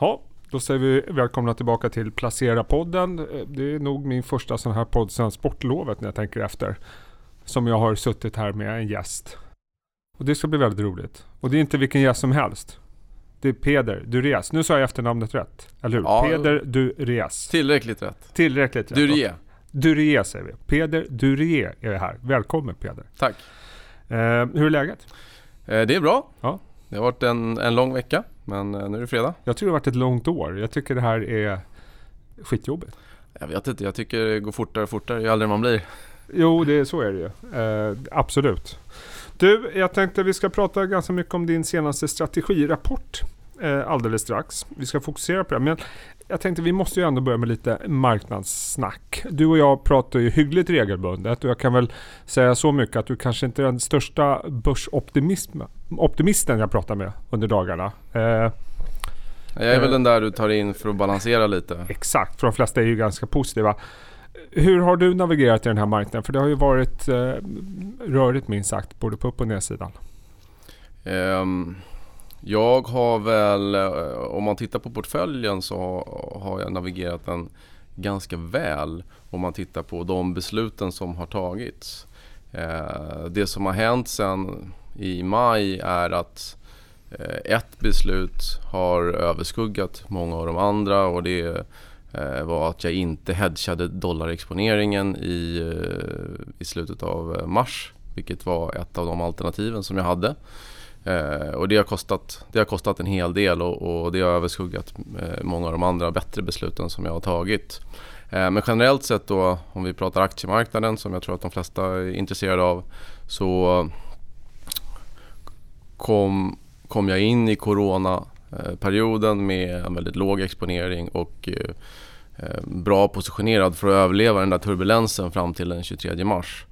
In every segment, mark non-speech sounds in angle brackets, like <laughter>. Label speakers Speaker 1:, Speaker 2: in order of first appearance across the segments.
Speaker 1: Ja, då säger vi välkomna tillbaka till Placera-podden. Eh, det är nog min första sån här podd sedan sportlovet när jag tänker efter. Som jag har suttit här med en gäst. Och det ska bli väldigt roligt. Och det är inte vilken gäst som helst. Det är Peder Dures. Nu sa jag efternamnet rätt, eller hur?
Speaker 2: Ja.
Speaker 1: Peder Dures.
Speaker 2: Tillräckligt rätt.
Speaker 1: Tillräckligt rätt.
Speaker 2: Durie.
Speaker 1: Durie säger vi. Peder Durie är här. Välkommen Peder.
Speaker 2: Tack.
Speaker 1: Eh, hur är läget?
Speaker 2: Eh, det är bra.
Speaker 1: Ja.
Speaker 2: Det har varit en, en lång vecka, men eh, nu är det fredag.
Speaker 1: Jag tror det har varit ett långt år. Jag tycker det här är skitjobbigt.
Speaker 2: Jag vet inte, jag tycker det går fortare och fortare ju äldre man blir.
Speaker 1: Jo, det, så är det ju. Eh, absolut. Du, jag tänkte vi ska prata ganska mycket om din senaste strategirapport eh, alldeles strax. Vi ska fokusera på det. Men jag tänkte vi måste ju ändå börja med lite marknadssnack. Du och jag pratar ju hyggligt regelbundet och jag kan väl säga så mycket att du kanske inte är den största börsoptimisten jag pratar med under dagarna. Eh,
Speaker 2: Jag är
Speaker 1: Eh.
Speaker 2: väl den där du tar in för att balansera lite.
Speaker 1: Exakt, för de flesta är ju ganska positiva. Hur har du navigerat i den här marknaden? För det har ju varit eh, rörigt minst sagt, både på upp och nedsidan.
Speaker 2: Ehm, jag har väl, eh, om man tittar på portföljen så har jag navigerat den ganska väl om man tittar på de besluten som har tagits. Eh, det som har hänt sen i maj är att eh, ett beslut har överskuggat många av de andra och det var att jag inte hedgade dollarexponeringen i, i slutet av mars vilket var ett av de alternativen som jag hade. Eh, och det har, kostat, det har kostat en hel del och, och det har överskuggat eh, många av de andra bättre besluten som jag har tagit. Eh, men generellt sett då, om vi pratar aktiemarknaden som jag tror att de flesta är intresserade av, så kom, kom jag in i coronaperioden eh, med en väldigt låg exponering och eh, eh, bra positionerad för att överleva den där turbulensen fram till den 23 mars.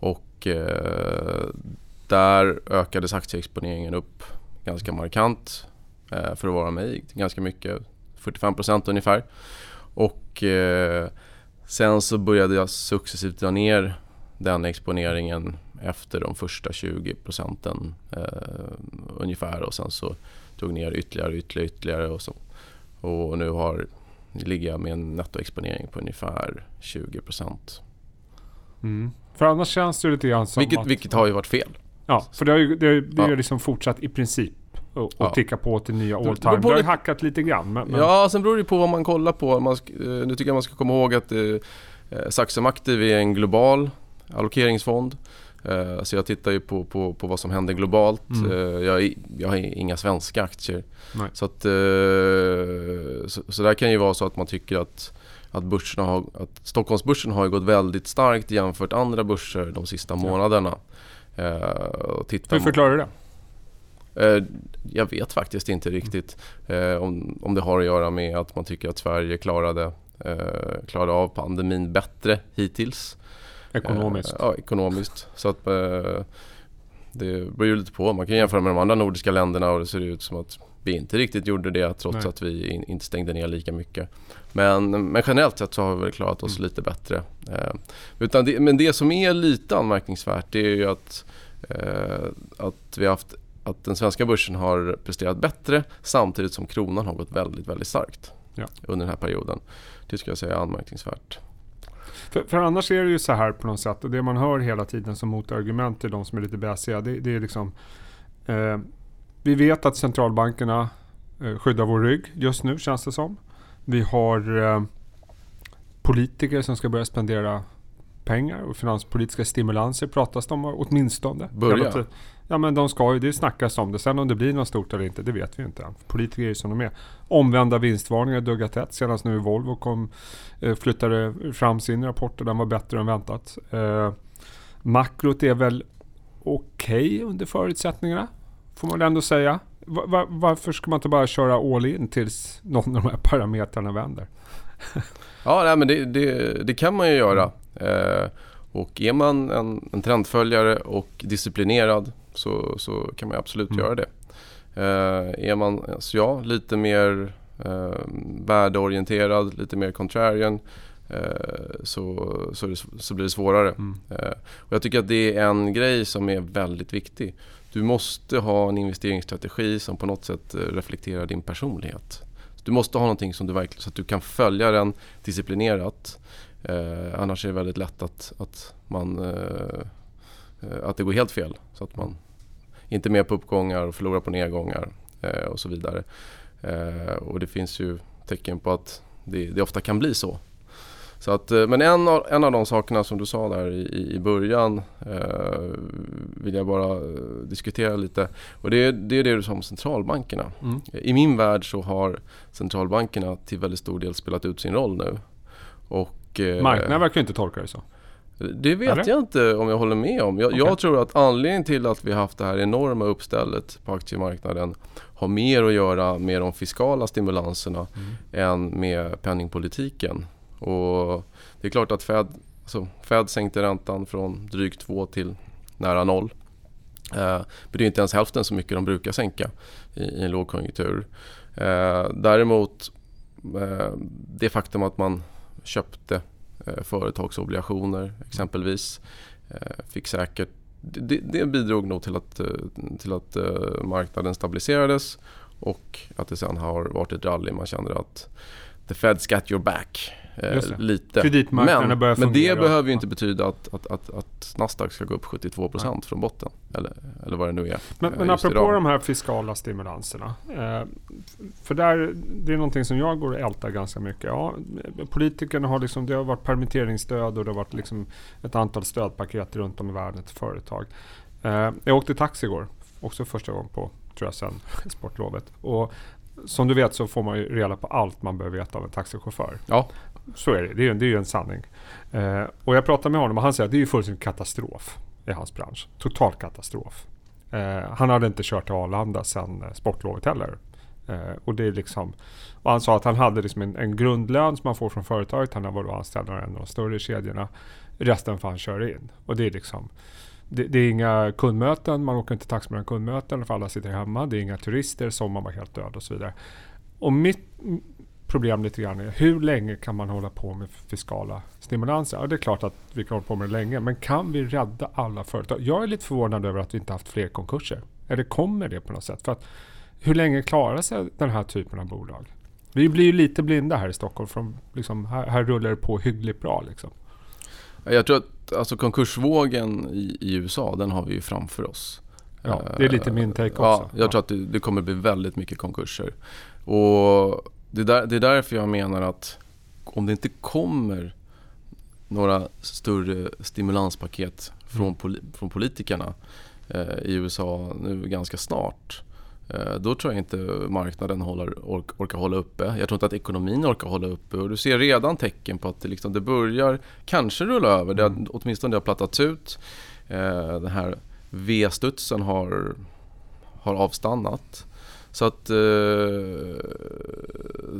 Speaker 2: Och eh, där ökades aktieexponeringen upp ganska markant eh, för att vara mig. Ganska mycket, 45% ungefär. Och eh, sen så började jag successivt dra ner den exponeringen efter de första 20 procenten eh, ungefär och sen så tog ner ytterligare, ytterligare, ytterligare och, så, och nu har, ligger jag med en nettoexponering på ungefär 20 procent.
Speaker 1: Mm. För annars känns det lite grann som
Speaker 2: Vilket,
Speaker 1: att...
Speaker 2: vilket har ju varit fel.
Speaker 1: Ja, för det har ju, det har det har
Speaker 2: Ja.
Speaker 1: liksom fortsatt i princip och, och
Speaker 2: Ja.
Speaker 1: ticka på till nya all time. Det har ju hackat lite grann. Men, men,
Speaker 2: Ja, sen beror det på vad man kollar på. Man, eh, nu tycker jag man ska komma ihåg att eh, eh, Saxum Active är en global allokeringsfond. Eh, så jag tittar ju på, på, på vad som händer globalt.
Speaker 1: Mm.
Speaker 2: Eh, jag, jag har inga svenska aktier.
Speaker 1: Nej.
Speaker 2: Så, att, eh, så, så där kan ju vara så att man tycker att, att, börserna har, att Stockholmsbörsen har gått väldigt starkt jämfört andra börser de sista månaderna. Eh, och tittar
Speaker 1: Hur förklarar du det?
Speaker 2: Eh, Jag vet faktiskt inte riktigt eh, om, om det har att göra med att man tycker att Sverige klarade, eh, klarade av pandemin bättre hittills.
Speaker 1: Ekonomiskt.
Speaker 2: Eh, ja, ekonomiskt. Så att eh, det beror ju lite på. Man kan jämföra med de andra nordiska länderna och det ser ut som att vi inte riktigt gjorde det trots
Speaker 1: Nej.
Speaker 2: att vi in, inte stängde ner lika mycket. Men, men generellt sett så har vi väl klarat oss
Speaker 1: Mm.
Speaker 2: lite bättre. Eh, utan det, men det som är lite anmärkningsvärt det är ju att, eh, att vi har haft att den svenska börsen har presterat bättre samtidigt som kronan har gått väldigt, väldigt starkt
Speaker 1: Ja.
Speaker 2: under den här perioden. Det skulle jag säga är anmärkningsvärt.
Speaker 1: För, för annars är det ju så här på något sätt. Och det man hör hela tiden som motargument till de som är lite bäsiga. Det, det är liksom... Eh, vi vet att centralbankerna eh, skyddar vår rygg just nu känns det som. Vi har eh, politiker som ska börja spendera pengar och finanspolitiska stimulanser pratas det om åtminstone.
Speaker 2: Börja?
Speaker 1: Ja men de ska ju, det snackas om det. Sen om det blir något stort eller inte, det vet vi inte än. Politiker är ju som de är. Omvända vinstvarningar duggar tätt. Senast nu Volvo kom, eh, flyttade fram sin rapport och den var bättre än väntat. Eh, makrot är väl okej under förutsättningarna, får man väl ändå säga. Va- va- varför ska man inte bara köra all in tills någon av de här parametrarna vänder? <laughs>
Speaker 2: Ja, nej, men det, det, det kan man ju göra. Eh, och är man en, en trendföljare och disciplinerad så, så kan man absolut
Speaker 1: Mm.
Speaker 2: göra det. Eh, är man, så ja, lite mer eh, värdeorienterad, lite mer contrarian så, så, är det, så blir det svårare.
Speaker 1: Mm.
Speaker 2: Eh, och jag tycker att det är en grej som är väldigt viktig. Du måste ha en investeringsstrategi som på något sätt eh, reflekterar din personlighet. Du måste ha någonting som du verkligen, så att du kan följa den disciplinerat. Eh, annars är det väldigt lätt att, att, man, eh, eh att det går helt fel. Så att man inte är med på uppgångar och förlorar på nedgångar eh, och så vidare. Eh, och det finns ju tecken på att det, det ofta kan bli så. Så att, eh, men en av, en av de sakerna som du sa där i, i början eh, vill jag bara eh, diskutera lite. Och det, det är det du sa om centralbankerna. Mm. I min värld så har centralbankerna till väldigt stor del spelat ut sin roll nu.
Speaker 1: Och, eh, Marknaden verkar inte tolka det så.
Speaker 2: Det vet Eller? jag inte om jag håller med om. Jag, okay. jag, tror att anledningen till att vi haft det här enorma uppstället på aktiemarknaden har mer att göra med de fiskala stimulanserna mm. än med penningpolitiken. Och det är klart att Fed, alltså Fed sänkte räntan från drygt 2 till nära 0. Eh, men det är inte ens hälften så mycket de brukar sänka i, i en lågkonjunktur. Eh, däremot eh, det faktum att man köpte eh, företagsobligationer exempelvis eh, fick säkert det, det, bidrog nog till att, eh, till att eh, marknaden stabiliserades och att det sen har varit ett rally. Man känner att the Fed's got your back. Eh, lite.
Speaker 1: Kreditmarknaden
Speaker 2: men, Men det behöver ju inte betyda att, att, att, att Nasdaq ska gå upp 72% Nej. från botten. Eller, eller vad det nu är.
Speaker 1: Men, men apropå idag. de här fiskala stimulanserna. Eh, för där, det är någonting som jag går och ältar ganska mycket. Ja, politikerna har liksom, det har varit permitteringsstöd och det har varit liksom ett antal stödpaket runt om i världen till företag. Eh, jag åkte taxi igår. Också första gången på, tror jag, sen <laughs> sportlovet. Och som du vet så får man ju reda på allt man behöver veta av en taxichaufför.
Speaker 2: Ja.
Speaker 1: Så är det, det är ju, det är ju en sanning. Eh, och jag pratade med honom och han säger att det är ju fullständigt katastrof i hans bransch. Total katastrof. Eh, han hade inte kört till Arlanda sedan eh, sportlovet heller. Eh, och, det är liksom, och han sa att han hade liksom en, en grundlön som man får från företaget. Han har varit anställd av en av de större kedjorna. Resten får han köra in. Och det är liksom det, det, är inga kundmöten, man åker inte taxi mellan kundmöten för alla sitter hemma. Det är inga turister, sommaren var helt död och så vidare. Och mitt problem lite grann är hur länge kan man hålla på med fiskala stimulanser? Ja, det är klart att vi kan hålla på med det länge, men kan vi rädda alla företag? Jag är lite förvånad över att vi inte haft fler konkurser. Eller kommer det på något sätt? För att, hur länge klarar sig den här typen av bolag? Vi blir ju lite blinda här i Stockholm. Från, liksom, här, här rullar det på hyggligt bra. Liksom.
Speaker 2: Jag tror att alltså, konkursvågen i, i USA, den har vi ju framför oss.
Speaker 1: Ja, det är lite min take också.
Speaker 2: Ja, jag tror att det, det kommer bli väldigt mycket konkurser. Och det är, där, det är därför jag menar att om det inte kommer några större stimulanspaket från, poli, från politikerna eh, i USA nu ganska snart Eh, då tror jag inte marknaden håller, ork, orkar hålla uppe. Jag tror inte att ekonomin orkar hålla uppe. Och du ser redan tecken på att det, liksom, det börjar kanske rulla över. Det, mm. åtminstone det har plattats ut. Eh, den här V-studsen har, har avstannat. Så, att, eh,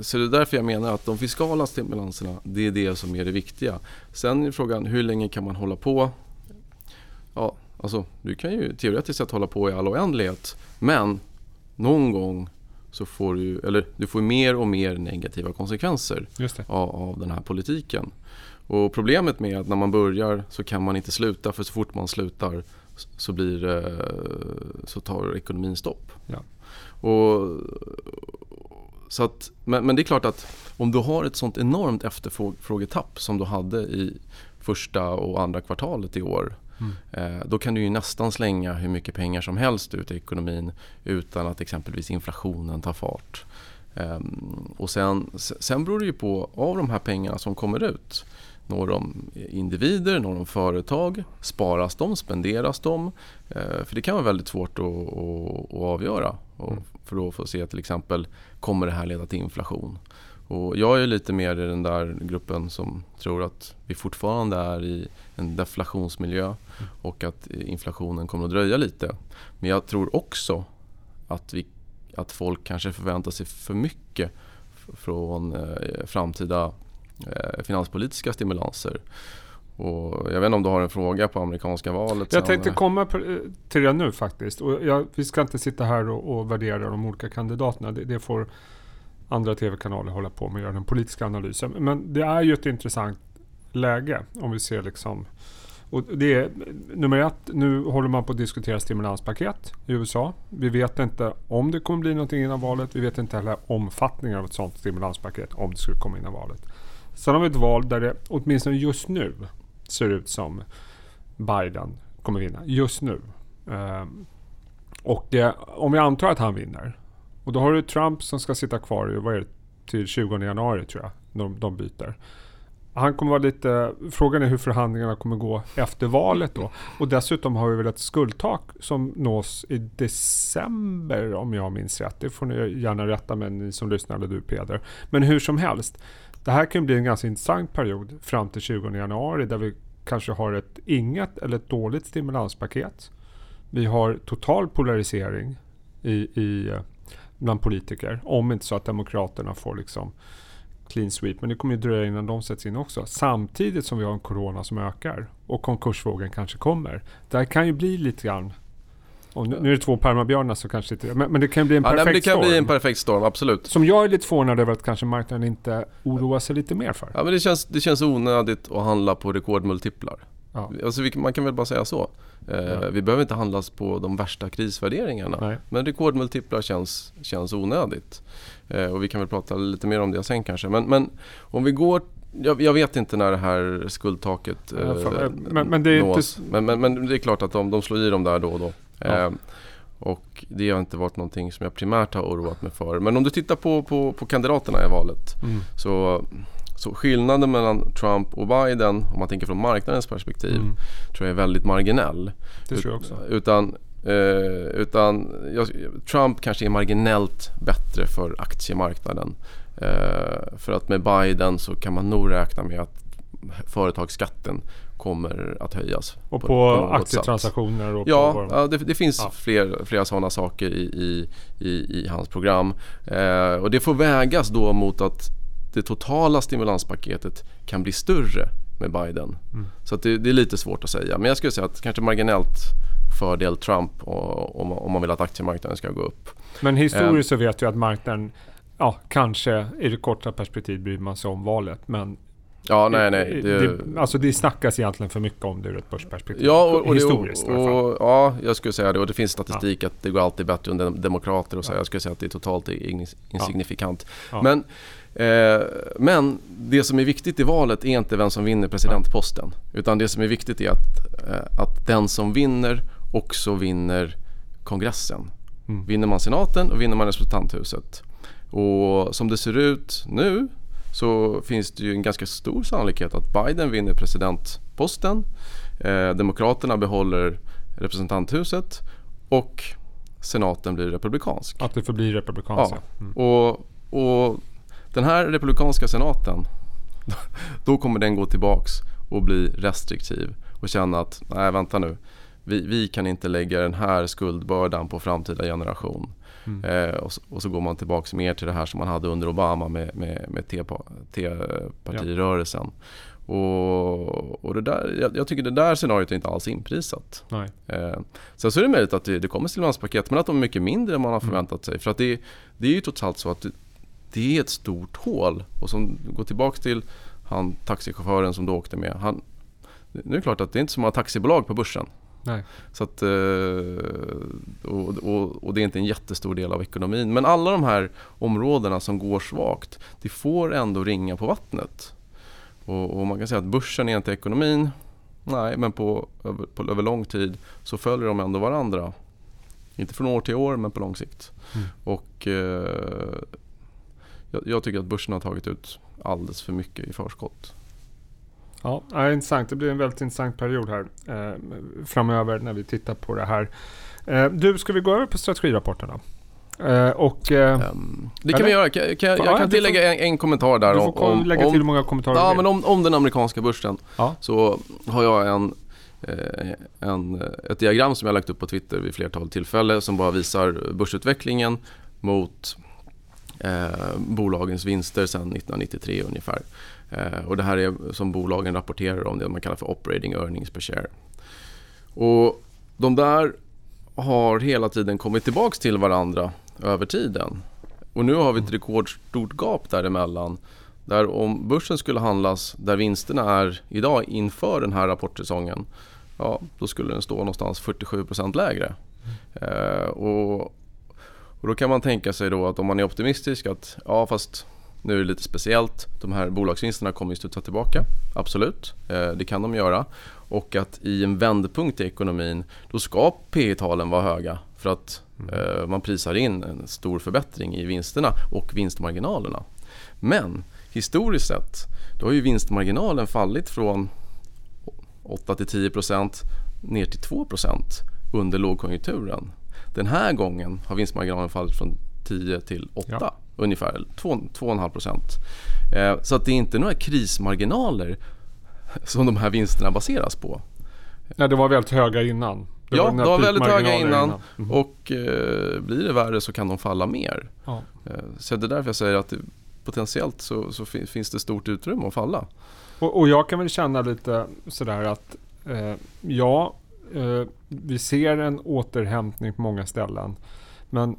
Speaker 2: så det är därför jag menar att de fiskala stimulanserna det är det som är det viktiga. Sen är frågan hur länge kan man hålla på? Ja, alltså, du kan ju teoretiskt sett hålla på i all oändlighet. Men någon gång så får du, eller du får mer och mer negativa konsekvenser av, av, den här politiken. Och problemet med att när man börjar så kan man inte sluta för så fort man slutar så, blir, så tar ekonomin stopp. Ja. Och, så att, men, men, det är klart att om du har ett sånt enormt efterfrågetapp som du hade i första och andra kvartalet i år Mm. Då kan du ju nästan slänga hur mycket pengar som helst ut i ekonomin utan att exempelvis inflationen tar fart. Ehm, och sen, sen beror det ju på, av de här pengarna som kommer ut, når de individer, når de företag, sparas de, spenderas de? Eh, för det kan vara väldigt svårt att, att, att avgöra. Mm. För att få se till exempel, kommer det här leda till inflation? Och jag är lite mer i den där gruppen som tror att vi fortfarande är i en deflationsmiljö mm. och att inflationen kommer att dröja lite. Men jag tror också att, vi, att folk kanske förväntar sig för mycket från eh, framtida eh, finanspolitiska stimulanser. Och jag vet inte om du har en fråga på amerikanska valet?
Speaker 1: Jag tänkte komma till det nu faktiskt. Och jag, vi ska inte sitta här och, och värdera de olika kandidaterna. Det, det får andra tv-kanaler hålla på med att göra den politiska analysen. Men det är ju ett intressant läge om vi ser liksom Och det är, nummer ett, nu håller man på att diskutera stimulanspaket i USA. Vi vet inte om det kommer bli någonting innan valet. Vi vet inte heller omfattningen av ett sådant stimulanspaket om det skulle komma innan valet. Sen har vi ett val där det åtminstone just nu ser ut som Biden kommer vinna. Just nu. Ehm, och det, om vi antar att han vinner. Och då har du Trump som ska sitta kvar vad är det, till 20 januari tror jag. De, de byter. Han kommer vara lite... Frågan är hur förhandlingarna kommer gå efter valet då. Och dessutom har vi väl ett skuldtak som nås i december om jag minns rätt. Det får ni gärna rätta med ni som lyssnar eller du Peder. Men hur som helst. Det här kan bli en ganska intressant period fram till 20 januari där vi kanske har ett inget eller ett dåligt stimulanspaket. Vi har total polarisering i, i, bland politiker. Om inte så att Demokraterna får liksom clean sweep. Men det kommer ju dröja innan de sätts in också. Samtidigt som vi har en corona som ökar och konkursvågen kanske kommer. Det kan ju bli lite grann och nu, nu är det två permabjörnar så kanske inte... Men, men det kan bli en
Speaker 2: ja,
Speaker 1: perfekt storm.
Speaker 2: Det kan storm. bli en perfekt storm, absolut.
Speaker 1: Som jag är lite förvånad över att kanske marknaden inte oroar sig lite mer för.
Speaker 2: Ja men det känns, det känns onödigt att handla på rekordmultiplar. Ja. Alltså man kan väl bara säga så. Eh, ja. Vi behöver inte handlas på de värsta krisvärderingarna. Nej. Men rekordmultiplar känns, känns onödigt. Eh, och vi kan väl prata lite mer om det sen kanske. Men, men om vi går jag, jag, vet inte när det här skuldtaket eh, men, men, det nås. Inte... Men, men, men, det är klart att de, de slår i dem där då och då. Eh, och det har inte varit någonting som jag primärt har oroat mig för. Men om du tittar på, på, på kandidaterna i valet. Mm. Så, så skillnaden mellan Trump och Biden, om man tänker från marknadens perspektiv, mm. tror jag är väldigt marginell.
Speaker 1: Det tror jag också.
Speaker 2: Utan, eh, utan Trump kanske är marginellt bättre för aktiemarknaden. Eh, för att med Biden så kan man nog räkna med att företagsskatten kommer att höjas.
Speaker 1: Och på, på aktietransaktioner? Och
Speaker 2: ja, på det, det, finns ja. Fler, flera sådana saker i, i, i, i hans program. Eh, och det får vägas då mot att det totala stimulanspaketet kan bli större med Biden. Mm. Så det, det, är lite svårt att säga. Men jag skulle säga att kanske marginellt fördel Trump om, om man vill att aktiemarknaden ska gå upp.
Speaker 1: Men historiskt eh. så vet vi att marknaden ja, kanske i det korta perspektivet bryr man sig om valet. Men
Speaker 2: Ja, nej, nej.
Speaker 1: Det, det, alltså det snackas egentligen för mycket om det ur ett börsperspektiv.
Speaker 2: Ja, och, och Historiskt och, och, Ja, jag skulle säga det. Och det finns statistik ja. att det går alltid bättre under demokrater. Och så. Ja. Jag skulle säga att det är totalt insignifikant. Ja. Men, men det som är viktigt i valet är inte vem som vinner presidentposten. Utan det som är viktigt är att, eh, att den som vinner också vinner kongressen. Mm. Vinner man senaten och vinner man representanthuset. Och som det ser ut nu så finns det ju en ganska stor sannolikhet att Biden vinner presidentposten. Eh, Demokraterna behåller representanthuset och senaten blir republikansk.
Speaker 1: Att det förblir republikanskt.
Speaker 2: Ja. Mm. Och, och den här republikanska senaten <laughs> då kommer den gå tillbaks och bli restriktiv och känna att nej vänta nu vi, vi kan inte lägga den här skuldbördan på framtida generation. Mm. Eh, och, så, och, så, går man tillbaka mer till det här som man hade under Obama med, med, med T-partirörelsen. Ja. Och, och det där, jag, jag, tycker det där scenariot är inte alls inprisat. Eh, sen så är det möjligt att det, det kommer stimulanspaket men att de är mycket mindre än man har mm. förväntat sig. För att det, det är ju trots allt så att det, är ett stort hål. Och som går tillbaka till han taxichauffören som du åkte med. Han, nu är det klart att det är inte så många taxibolag på börsen.
Speaker 1: Nej.
Speaker 2: Så att, eh, och, och, och, det är inte en jättestor del av ekonomin. Men alla de här områdena som går svagt, det får ändå ringa på vattnet. Och, och man kan säga att börsen är inte ekonomin. Nej, men på, på, över lång tid så följer de ändå varandra. Inte från år till år, men på lång sikt. Mm. Och eh, jag, jag tycker att börsen har tagit ut alldeles för mycket i förskott.
Speaker 1: Ja, ja, intressant. Det blir en väldigt intressant period här eh, framöver när vi tittar på det här. Eh, du, ska vi gå över på strategirapporterna? Eh, och,
Speaker 2: um, det kan vi göra. Kan, kan, jag kan tillägga får, en, en, kommentar där.
Speaker 1: Du får om, lägga om, till många kommentarer.
Speaker 2: Ja, men om, om den amerikanska börsen ja. så har jag en, eh, en, ett diagram som jag lagt upp på Twitter vid flertal tillfällen som bara visar börsutvecklingen mot eh, bolagens vinster sedan 1993 ungefär. Eh, och det här är som bolagen rapporterar om, det man kallar för operating earnings per share. Och de där har hela tiden kommit tillbaks till varandra över tiden. Och nu har vi ett rekordstort gap däremellan Där om börsen skulle handlas där vinsterna är idag inför den här rapportsäsongen. Ja, då skulle den stå någonstans 47% lägre. Eh, och, och då kan man tänka sig då att om man är optimistisk att ja fast nu är det lite speciellt. De här bolagsvinsterna kommer ju studsa tillbaka. Absolut, eh, det kan de göra. Och att i en vändpunkt i ekonomin då ska P talen vara höga för att eh, man prisar in en stor förbättring i vinsterna och vinstmarginalerna. Men historiskt sett då har ju vinstmarginalen fallit från 8 10 ner till 2 under lågkonjunkturen. Den här gången har vinstmarginalen fallit från 10 till 8 ja. ungefär, 2,5 procent. Eh, så att det är inte några krismarginaler som de här vinsterna baseras på.
Speaker 1: Nej, det var väldigt höga innan.
Speaker 2: Det ja, var de var väldigt höga innan, innan. Mm. och eh, blir det värre så kan de falla mer. Ja. Eh, så det är därför jag säger att det, potentiellt så, så finns det stort utrymme att falla.
Speaker 1: Och, och jag kan väl känna lite sådär att eh, ja, eh, vi ser en återhämtning på många ställen. Men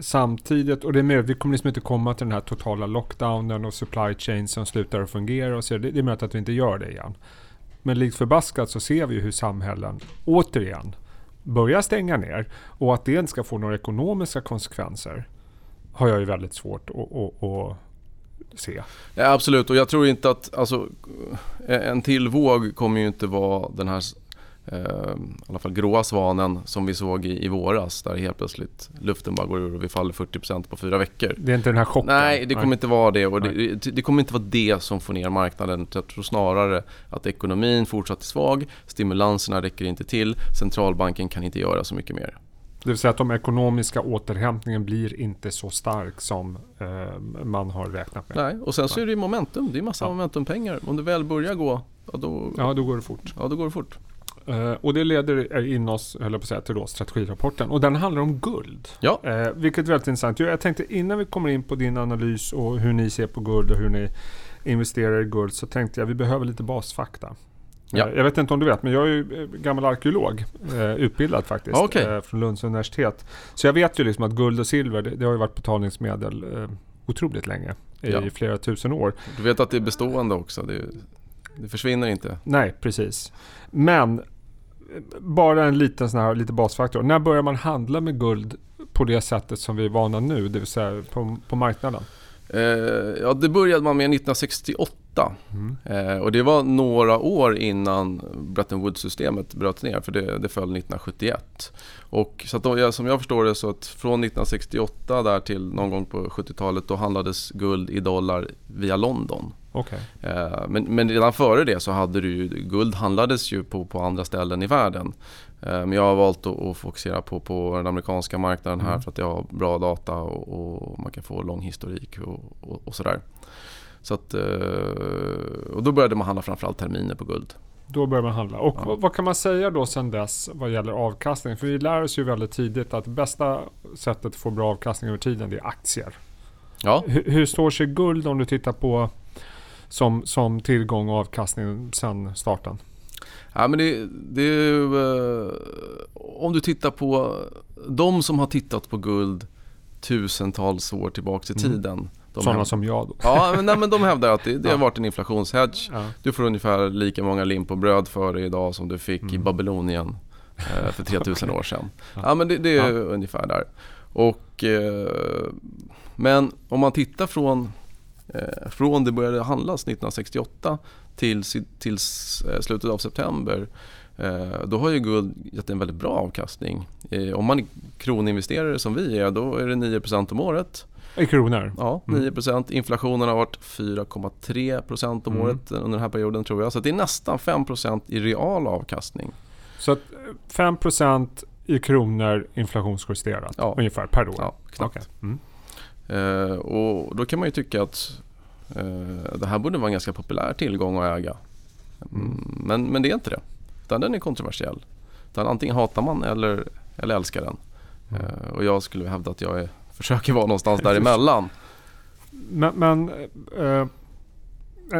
Speaker 1: samtidigt, och det är mer, vi kommer liksom inte komma till den här totala lockdownen och supply chain som slutar att fungera. Och så, det, det är möjligt att vi inte gör det igen. Men likt förbaskat så ser vi hur samhällen återigen börjar stänga ner. Och att det inte ska få några ekonomiska konsekvenser har jag ju väldigt svårt att, att, att se.
Speaker 2: Ja, absolut, och jag tror inte att alltså, en till våg kommer ju inte vara den här eh, i alla fall gråa svanen som vi såg i, i våras där helt plötsligt luften bara går ur och vi faller 40% på fyra veckor.
Speaker 1: Det är inte den här chocken?
Speaker 2: Nej, det kommer Nej. inte vara det och det, det, kommer inte vara det som får ner marknaden. Jag tror snarare att ekonomin fortsatt är svag, stimulanserna räcker inte till, centralbanken kan inte göra så mycket mer.
Speaker 1: Det vill säga att de ekonomiska återhämtningen blir inte så stark som eh, man har räknat med.
Speaker 2: Nej, och sen så är det momentum. Det är massa ja. momentumpengar. Om det väl börjar gå, ja då,
Speaker 1: ja, då går det fort.
Speaker 2: Ja, då går det fort.
Speaker 1: Uh, och det leder in oss, höll jag på att säga, till då strategirapporten. Och den handlar om guld.
Speaker 2: Ja.
Speaker 1: Uh, vilket är väldigt intressant. Jag tänkte innan vi kommer in på din analys och hur ni ser på guld och hur ni investerar i guld så tänkte jag vi behöver lite basfakta. Ja. Jag vet inte om du vet, men jag är ju gammal arkeolog. Eh, utbildad faktiskt.
Speaker 2: Okay.
Speaker 1: Eh, från Lunds universitet. Så jag vet ju liksom att guld och silver, det, det har ju varit betalningsmedel eh, otroligt länge. I flera tusen år.
Speaker 2: Du vet att det är bestående också. Det, det försvinner inte.
Speaker 1: Nej, precis. Men bara en liten sån här lite basfaktor. När börjar man handla med guld på det sättet som vi är vana nu, det vill säga på, på marknaden?
Speaker 2: Eh, ja, det började man med 1968 Mm. Eh, och det var några år innan Bretton Woods-systemet bröt ner för det, det föll 1971. Och så då, som jag förstår det så att från 1968 där till någon gång på 70-talet då handlades guld i dollar via London.
Speaker 1: Okay.
Speaker 2: Eh, men, men, redan före det så hade du ju, guld handlades ju på, på andra ställen i världen. Eh, men jag har valt att, att fokusera på, på den amerikanska marknaden här mm. för att jag har bra data och, och man kan få lång historik och, och, och sådär. Så att, eh, och då började man handla framförallt terminer på guld.
Speaker 1: Då började man handla. Och ja. vad kan man säga då sen dess vad gäller avkastning? För vi lär oss ju väldigt tidigt att bästa sättet att få bra avkastning över tiden det är aktier.
Speaker 2: Ja.
Speaker 1: Hur, hur står sig guld om du tittar på som, som tillgång och avkastning sen starten?
Speaker 2: Ja, men det, det är, eh, om du tittar på de som har tittat på guld tusentals år tillbaka i mm. tiden.
Speaker 1: Sådana som jag då?
Speaker 2: Ja, men, nej, men de hävdar att det, det har varit en inflationshedge. Ja. Du får ungefär lika många lim på bröd för dig idag som du fick mm. i Babylonien eh, för <laughs> 3000 år sedan. Ja, ja men det, det är ungefär där. Och, eh, men om man tittar från, eh, från det började handlas 1968 till, till eh, slutet av september eh, då har ju guld gett en väldigt bra avkastning. Eh, om man är kroninvesterare som vi är, då är det 9% om året.
Speaker 1: I kronor?
Speaker 2: Ja, 9%. Mm. Inflationen har varit 4,3% om mm. året under den här perioden tror jag. Så det är nästan 5% i real avkastning.
Speaker 1: Så att 5% i kronor inflationsjusterat ja. ungefär per år?
Speaker 2: Ja, knappt. Okay. Mm. Eh, och då kan man ju tycka att eh, det här borde vara en ganska populär tillgång att äga. Mm. mm. Men, men det är inte det. Utan den är kontroversiell. Utan antingen hatar man eller, eller älskar den. Mm. Eh, och jag skulle hävda att jag är försöker vara någonstans däremellan.
Speaker 1: Men, men eh,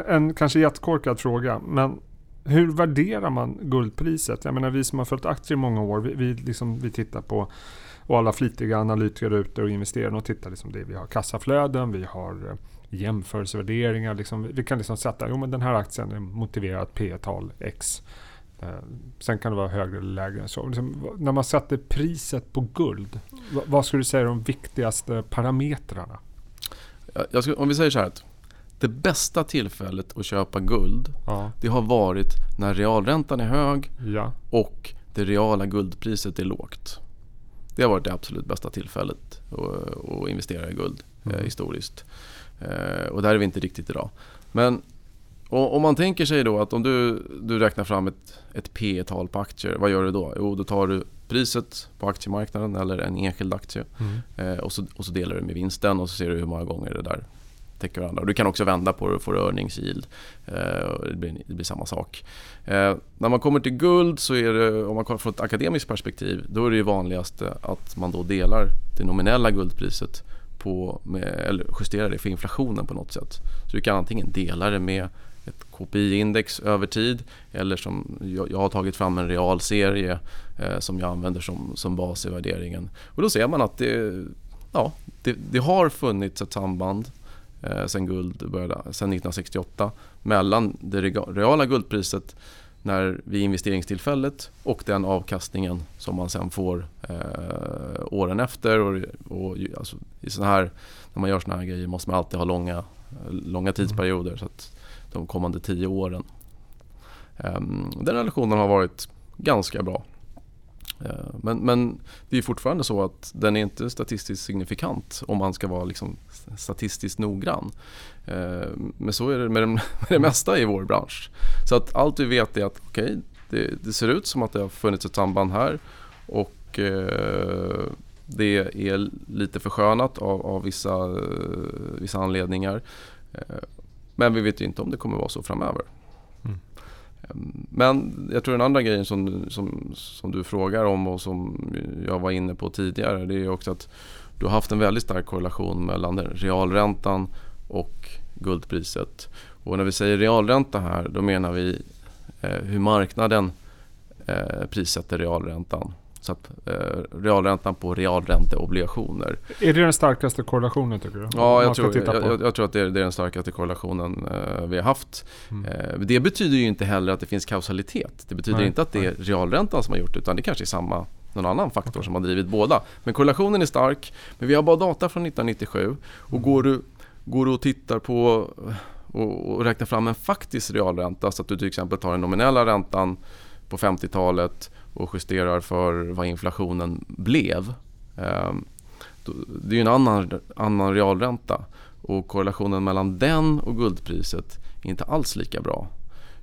Speaker 1: en kanske jättekorkad fråga. Men hur värderar man guldpriset? Jag menar vi som har följt aktier i många år. Vi, vi, liksom, vi tittar på och alla flitiga analytiker ute och investerare och tittar liksom det. Vi har kassaflöden, vi har eh, jämförelsevärderingar. Liksom, vi kan liksom sätta, jo men den här aktien är motiverad P tal X. Eh, sen kan det vara högre eller lägre än så. Liksom, när man sätter priset på guld, vad, vad skulle du säga är de viktigaste parametrarna?
Speaker 2: Ska, om vi säger så här att det bästa tillfället att köpa guld ja. det har varit när realräntan är hög ja. och det reala guldpriset är lågt. Det har varit det absolut bästa tillfället att, att investera i guld mm. eh, historiskt. Eh, och där är vi inte riktigt idag. Men om man tänker sig då att om du, du räknar fram ett, ett P tal på aktier, vad gör du då? Jo, då tar du priset på aktiemarknaden eller en enskild aktie mm. eh, och, så, och så delar du med vinsten och så ser du hur många gånger det där täcker varandra. Och du kan också vända på det och få earnings yield. Eh, det, blir, det blir samma sak. Eh, när man kommer till guld så är det, om man kommer från ett akademiskt perspektiv, då är det vanligaste att man då delar det nominella guldpriset på, med, eller justerar det för inflationen på något sätt. Så du kan antingen dela det med ett KPI-index över tid eller som jag, jag, har tagit fram en realserie eh, som jag använder som, som bas i värderingen. Och då ser man att det, ja, det, det har funnits ett samband eh, sen guld började, sen 1968 mellan det reala guldpriset när vid investeringstillfället och den avkastningen som man sen får eh, åren efter. Och, och alltså, i såna här, när man gör såna här grejer måste man alltid ha långa, långa tidsperioder. Så att de kommande tio åren. Ehm, den relationen har varit ganska bra. Ehm, men, men, det är fortfarande så att den är inte statistiskt signifikant om man ska vara liksom statistiskt noggrann. Ehm, men så är det <laughs> med, det mesta i vår bransch. Så att allt vi vet är att okay, det, det, ser ut som att det har funnits ett samband här och eh, det är lite förskönat av, av vissa, eh, vissa anledningar. Men vi vet inte om det kommer vara så framöver. Mm. Ehm, men jag tror den andra grejen som, som, som du frågar om och som jag var inne på tidigare det är också att du har haft en väldigt stark korrelation mellan realräntan och guldpriset. Och när vi säger realränta här då menar vi eh, hur marknaden eh, prissätter realräntan. Så att eh, realräntan på realränteobligationer.
Speaker 1: Är det den starkaste korrelationen tycker du?
Speaker 2: Ja, jag tror, jag, jag, tror att det är, det är den starkaste korrelationen eh, vi har haft. Mm. Eh, det betyder ju inte heller att det finns kausalitet. Det betyder Nej. inte att det är realräntan som har gjort det utan det kanske är samma någon annan faktor okay. som har drivit båda. Men korrelationen är stark. Men vi har bara data från 1997 och mm. går du, går du och tittar på och, och räknar fram en faktisk realränta så att du till exempel tar den nominella räntan på 50-talet och justerar för vad inflationen blev. Ehm, det är ju en annan, annan realränta och korrelationen mellan den och guldpriset är inte alls lika bra.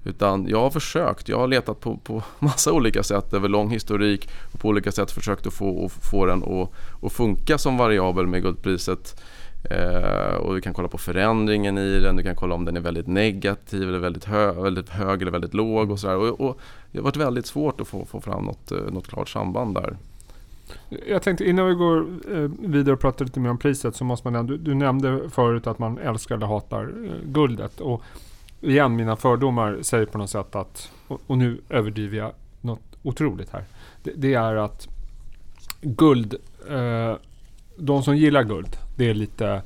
Speaker 2: Utan jag har försökt, jag har letat på, på <laughs> massa olika sätt över lång historik och på olika sätt försökt att få, få den att, att funka som variabel med guldpriset. Eh, och du kan kolla på förändringen i den, du kan kolla om den är väldigt negativ eller väldigt, hö väldigt hög eller väldigt låg och sådär. Och, och, det har varit väldigt svårt att få, få fram något, eh, något klart samband där.
Speaker 1: Jag tänkte innan vi går eh, vidare och pratar lite mer om priset så måste man du, du nämnde förut att man älskar eller hatar eh, guldet. Och igen, mina fördomar säger på något sätt att, och, och nu överdriver jag något otroligt här. Det, det är att guld, eh, de som gillar guld, det är lite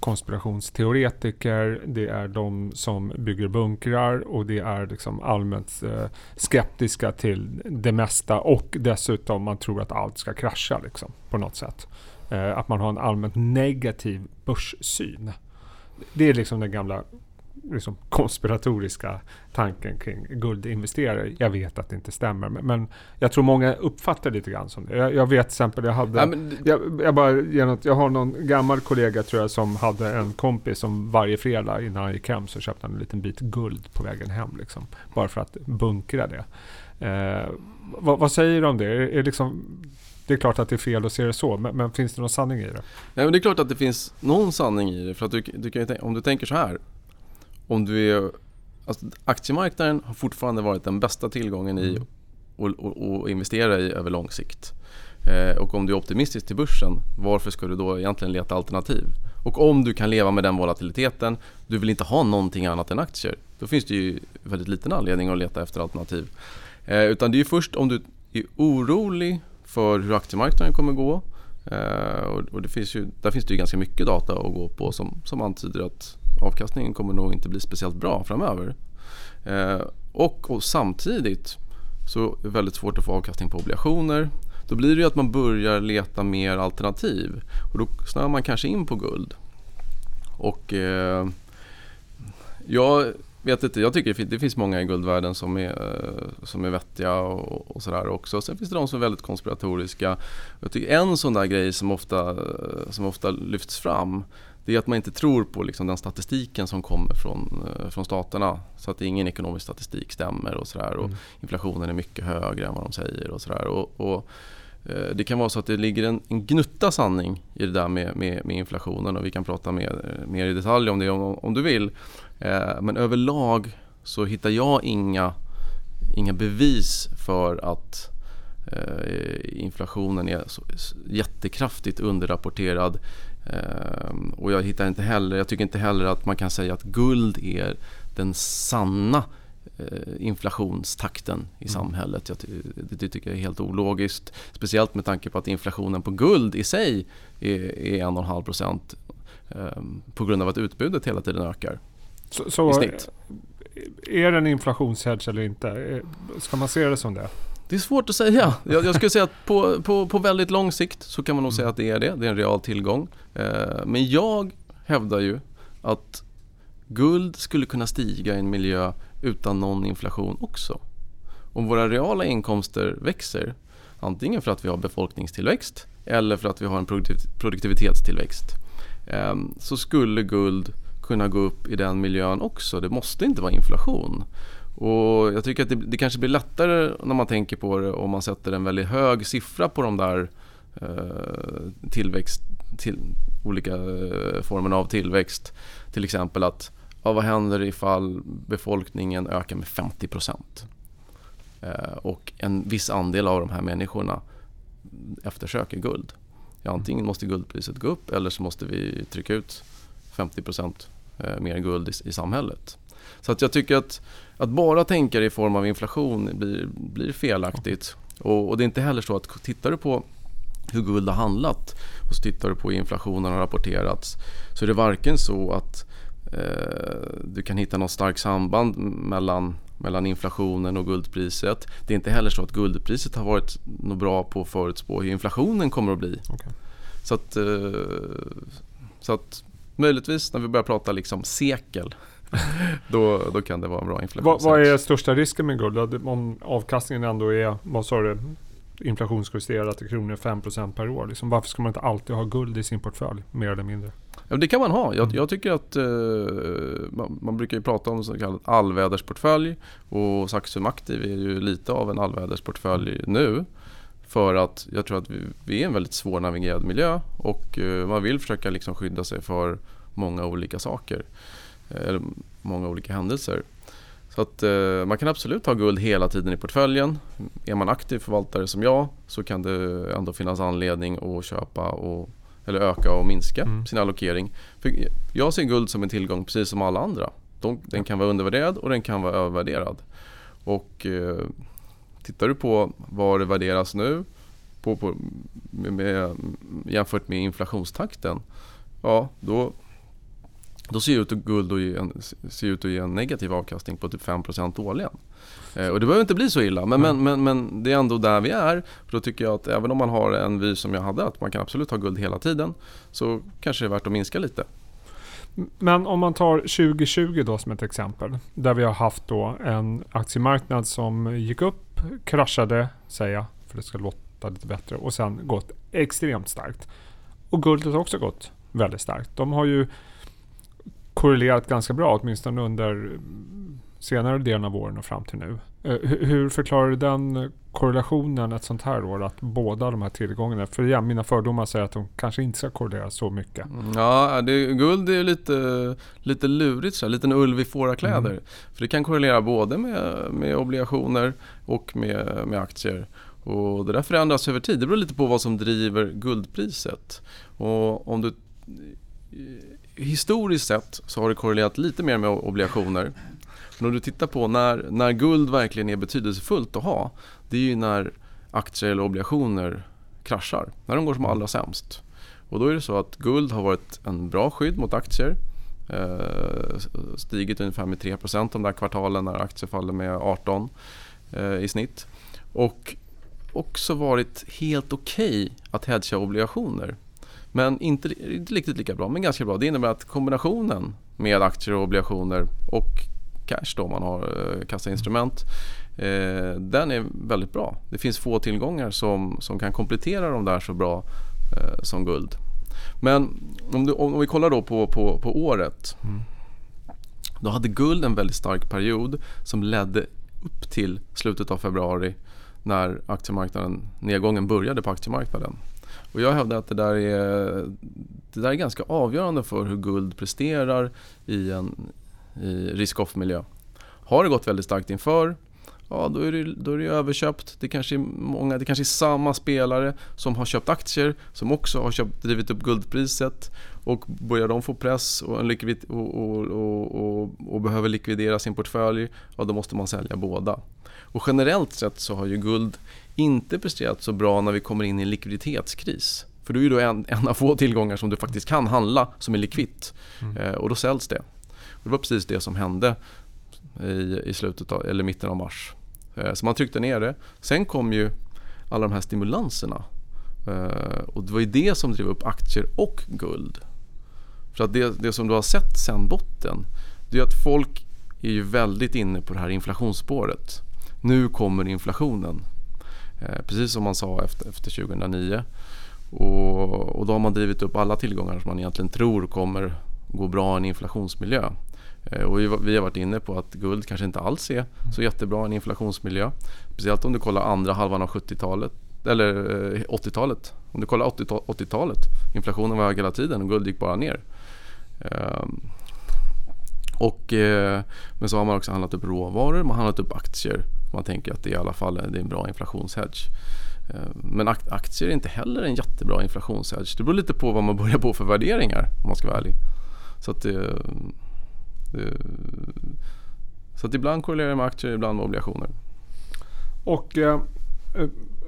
Speaker 1: konspirationsteoretiker, det är de som bygger bunkrar och det är liksom allmänt eh, skeptiska till det mesta och dessutom man tror att allt ska krascha liksom, på något sätt. Eh, att man har en allmänt negativ börssyn. Det är liksom den gamla liksom, konspiratoriska tanken kring guldinvesterare. Jag vet att det inte stämmer, men, men jag tror många uppfattar det lite grann som det. Jag, jag vet till exempel, jag hade, ja, men, jag, jag, bara något, jag har någon gammal kollega tror jag som hade en kompis som varje fredag innan han gick hem så köpte han en liten bit guld på vägen hem. Liksom, bara för att bunkra det. Eh, vad, vad, säger du om det? Är, är liksom, det är klart att det är fel att se det så, men, men, finns det någon sanning i det?
Speaker 2: Nej, men det är klart att det finns någon sanning i det. För att du, du kan, om du tänker så här om du är, alltså aktiemarknaden har fortfarande varit den bästa tillgången i att investera i över lång sikt. Eh, och om du är optimistisk till börsen, varför ska du då egentligen leta alternativ? Och om du kan leva med den volatiliteten, du vill inte ha någonting annat än aktier, då finns det ju väldigt liten anledning att leta efter alternativ. Eh, utan det är först om du är orolig för hur aktiemarknaden kommer gå Eh, och, och det finns ju, där finns det ju ganska mycket data att gå på som, som antyder att avkastningen kommer nog inte bli speciellt bra framöver. Eh, och, och samtidigt så är det väldigt svårt att få avkastning på obligationer. Då blir det ju att man börjar leta mer alternativ och då snöar man kanske in på guld. Och eh, jag vet inte, jag tycker det finns många i guldvärlden som är, eh, som är vettiga och, och sådär också. Sen finns det de som är väldigt konspiratoriska. Jag tycker en sån där grej som ofta, som ofta lyfts fram det är att man inte tror på liksom den statistiken som kommer från, eh, från staterna. Så att ingen ekonomisk statistik stämmer och sådär. Mm. inflationen är mycket högre än vad de säger och sådär. Och, och, eh, det kan vara så att det ligger en, en gnutta sanning i det där med, med, med inflationen och vi kan prata mer, mer i detalj om det om, om du vill. Eh, men överlag så hittar jag inga, inga bevis för att inflationen är så jättekraftigt underrapporterad och jag hittar inte heller, jag tycker inte heller att man kan säga att guld är den sanna eh, inflationstakten i mm. samhället. Jag, det, det, tycker jag är helt ologiskt. Speciellt med tanke på att inflationen på guld i sig är, är 1,5 procent ehm, på grund av att utbudet hela tiden ökar.
Speaker 1: Så, så
Speaker 2: i snitt.
Speaker 1: Är det en inflationshedge eller inte? Ska man se det som det?
Speaker 2: Det är svårt att säga. Jag, jag skulle säga att på, på, på väldigt lång sikt så kan man nog säga att det är det. Det är en real tillgång. Eh, men jag hävdar ju att guld skulle kunna stiga i en miljö utan någon inflation också. Om våra reala inkomster växer, antingen för att vi har befolkningstillväxt eller för att vi har en produktivitetstillväxt, eh, så skulle guld kunna gå upp i den miljön också. Det måste inte vara inflation. Och jag tycker att det, det, kanske blir lättare när man tänker på det om man sätter en väldigt hög siffra på de där eh, tillväxt, till, olika eh, formerna av tillväxt. Till exempel att ja, vad händer ifall befolkningen ökar med 50 procent? Eh, och en viss andel av de här människorna eftersöker guld. Ja, antingen måste guldpriset gå upp eller så måste vi trycka ut 50 procent eh, mer guld i, i samhället. Så att jag tycker att, att bara tänka i form av inflation blir, blir felaktigt. Och, och, det är inte heller så att tittar du på hur guld har handlat och så tittar du på hur inflationen har rapporterats så är det varken så att eh, du kan hitta något starkt samband mellan, mellan inflationen och guldpriset. Det är inte heller så att guldpriset har varit något bra på att förutspå hur inflationen kommer att bli. Okay. Så, att, eh, så att möjligtvis när vi börjar prata liksom sekel <laughs> då, då kan det vara en bra inflation.
Speaker 1: Vad, vad är största risken med guld? Om avkastningen ändå är, vad sa du, inflationsjusterat i kronor 5% per år. Liksom, varför ska man inte alltid ha guld i sin portfölj, mer eller mindre?
Speaker 2: Ja, det kan man ha. Jag, mm. jag tycker att eh, man, man, brukar ju prata om så kallad allvädersportfölj och Saxum Aktiv är ju lite av en allvädersportfölj nu. För att jag tror att vi, vi är en väldigt svårnavigerad miljö och eh, man vill försöka liksom skydda sig för många olika saker. Eh, eller många olika händelser. Så att eh, man kan absolut ha guld hela tiden i portföljen. Är man aktiv förvaltare som jag så kan det ändå finnas anledning att köpa och, eller öka och minska mm. sin allokering. För jag ser guld som en tillgång precis som alla andra. De, den kan vara undervärderad och den kan vara övervärderad. Och eh, tittar du på vad det värderas nu på, på, med, med, jämfört med inflationstakten, ja då då ser ut att guld en, ser ut att ge en negativ avkastning på typ 5% årligen. Eh, och det behöver inte bli så illa, men, mm. men, men, men, det är ändå där vi är. För då tycker jag att även om man har en vy som jag hade, att man kan absolut ha guld hela tiden, så kanske det är värt att minska lite.
Speaker 1: Men om man tar 2020 då som ett exempel, där vi har haft då en aktiemarknad som gick upp, kraschade, säger jag, för det ska låta lite bättre, och sen gått extremt starkt. Och guldet har också gått väldigt starkt. De har ju korrelerat ganska bra, åtminstone under senare delen av åren och fram till nu. Eh, hur förklarar du den korrelationen ett sånt här år? Att båda de här tillgångarna, för igen, mina fördomar säger att de kanske inte ska korrelera så mycket.
Speaker 2: Mm, ja, det, guld är lite, lite lurigt, så här, lite en ulv i fårakläder. Mm. För det kan korrelera både med, med obligationer och med, med aktier. Och det där förändras över tid. Det beror lite på vad som driver guldpriset. Och om du historiskt sett så har det korrelerat lite mer med obligationer. Men om du tittar på när, när guld verkligen är betydelsefullt att ha, det är ju när aktier eller obligationer kraschar, när de går som allra sämst. Och då är det så att guld har varit en bra skydd mot aktier. Eh, stigit ungefär med 3% de där kvartalen när aktier faller med 18 eh, i snitt. Och också varit helt okej okay att hedga obligationer. Men inte, inte riktigt lika bra, men ganska bra. Det innebär att kombinationen med aktier och obligationer och cash då, om man har eh, kassainstrument. Eh, den är väldigt bra. Det finns få tillgångar som, som kan komplettera de där så bra eh, som guld. Men om, du, om vi kollar då på, på, på året. Mm. Då hade guld en väldigt stark period som ledde upp till slutet av februari när aktiemarknaden, nedgången började på aktiemarknaden. Och jag hävdar att det där är, det där är ganska avgörande för hur guld presterar i en i risk-off-miljö. Har det gått väldigt starkt inför, ja då är det, då är det överköpt. Det kanske, är många, det kanske är samma spelare som har köpt aktier som också har köpt, drivit upp guldpriset och börjar de få press och, likvid, och, och, och, behöver likvidera sin portfölj, ja då måste man sälja båda. Och generellt sett så har ju guld inte presterat så bra när vi kommer in i en likviditetskris. För du är ju en, en av få tillgångar som du faktiskt kan handla som är likvitt. Mm. Eh, och då säljs det. Och det var precis det som hände i, i slutet av, eller mitten av mars. Eh, så man tryckte ner det. Sen kom ju alla de här stimulanserna. Eh, och det var ju det som drev upp aktier och guld. För att det, det som du har sett sen botten, det är att folk är ju väldigt inne på det här inflationsspåret. Nu kommer inflationen. Eh, precis som man sa efter, efter 2009. Och, och då har man drivit upp alla tillgångar som man egentligen tror kommer gå bra i en inflationsmiljö. Eh, och vi, vi har varit inne på att guld kanske inte alls är så jättebra i en inflationsmiljö. Speciellt om du kollar andra halvan av 70-talet eller 80-talet. Eh, om du kollar 80-talet, inflationen var hög hela tiden och guld gick bara ner. Ehm, och, eh, men så har man också handlat upp råvaror, man har handlat upp aktier. Man tänker att det i alla fall är en bra inflationshedge. Ehm, men aktier är inte heller en jättebra inflationshedge. Det beror lite på vad man börjar på för värderingar om man ska vara ärlig. Så att det, det, så att ibland korrelerar det med aktier, ibland med obligationer.
Speaker 1: Och eh,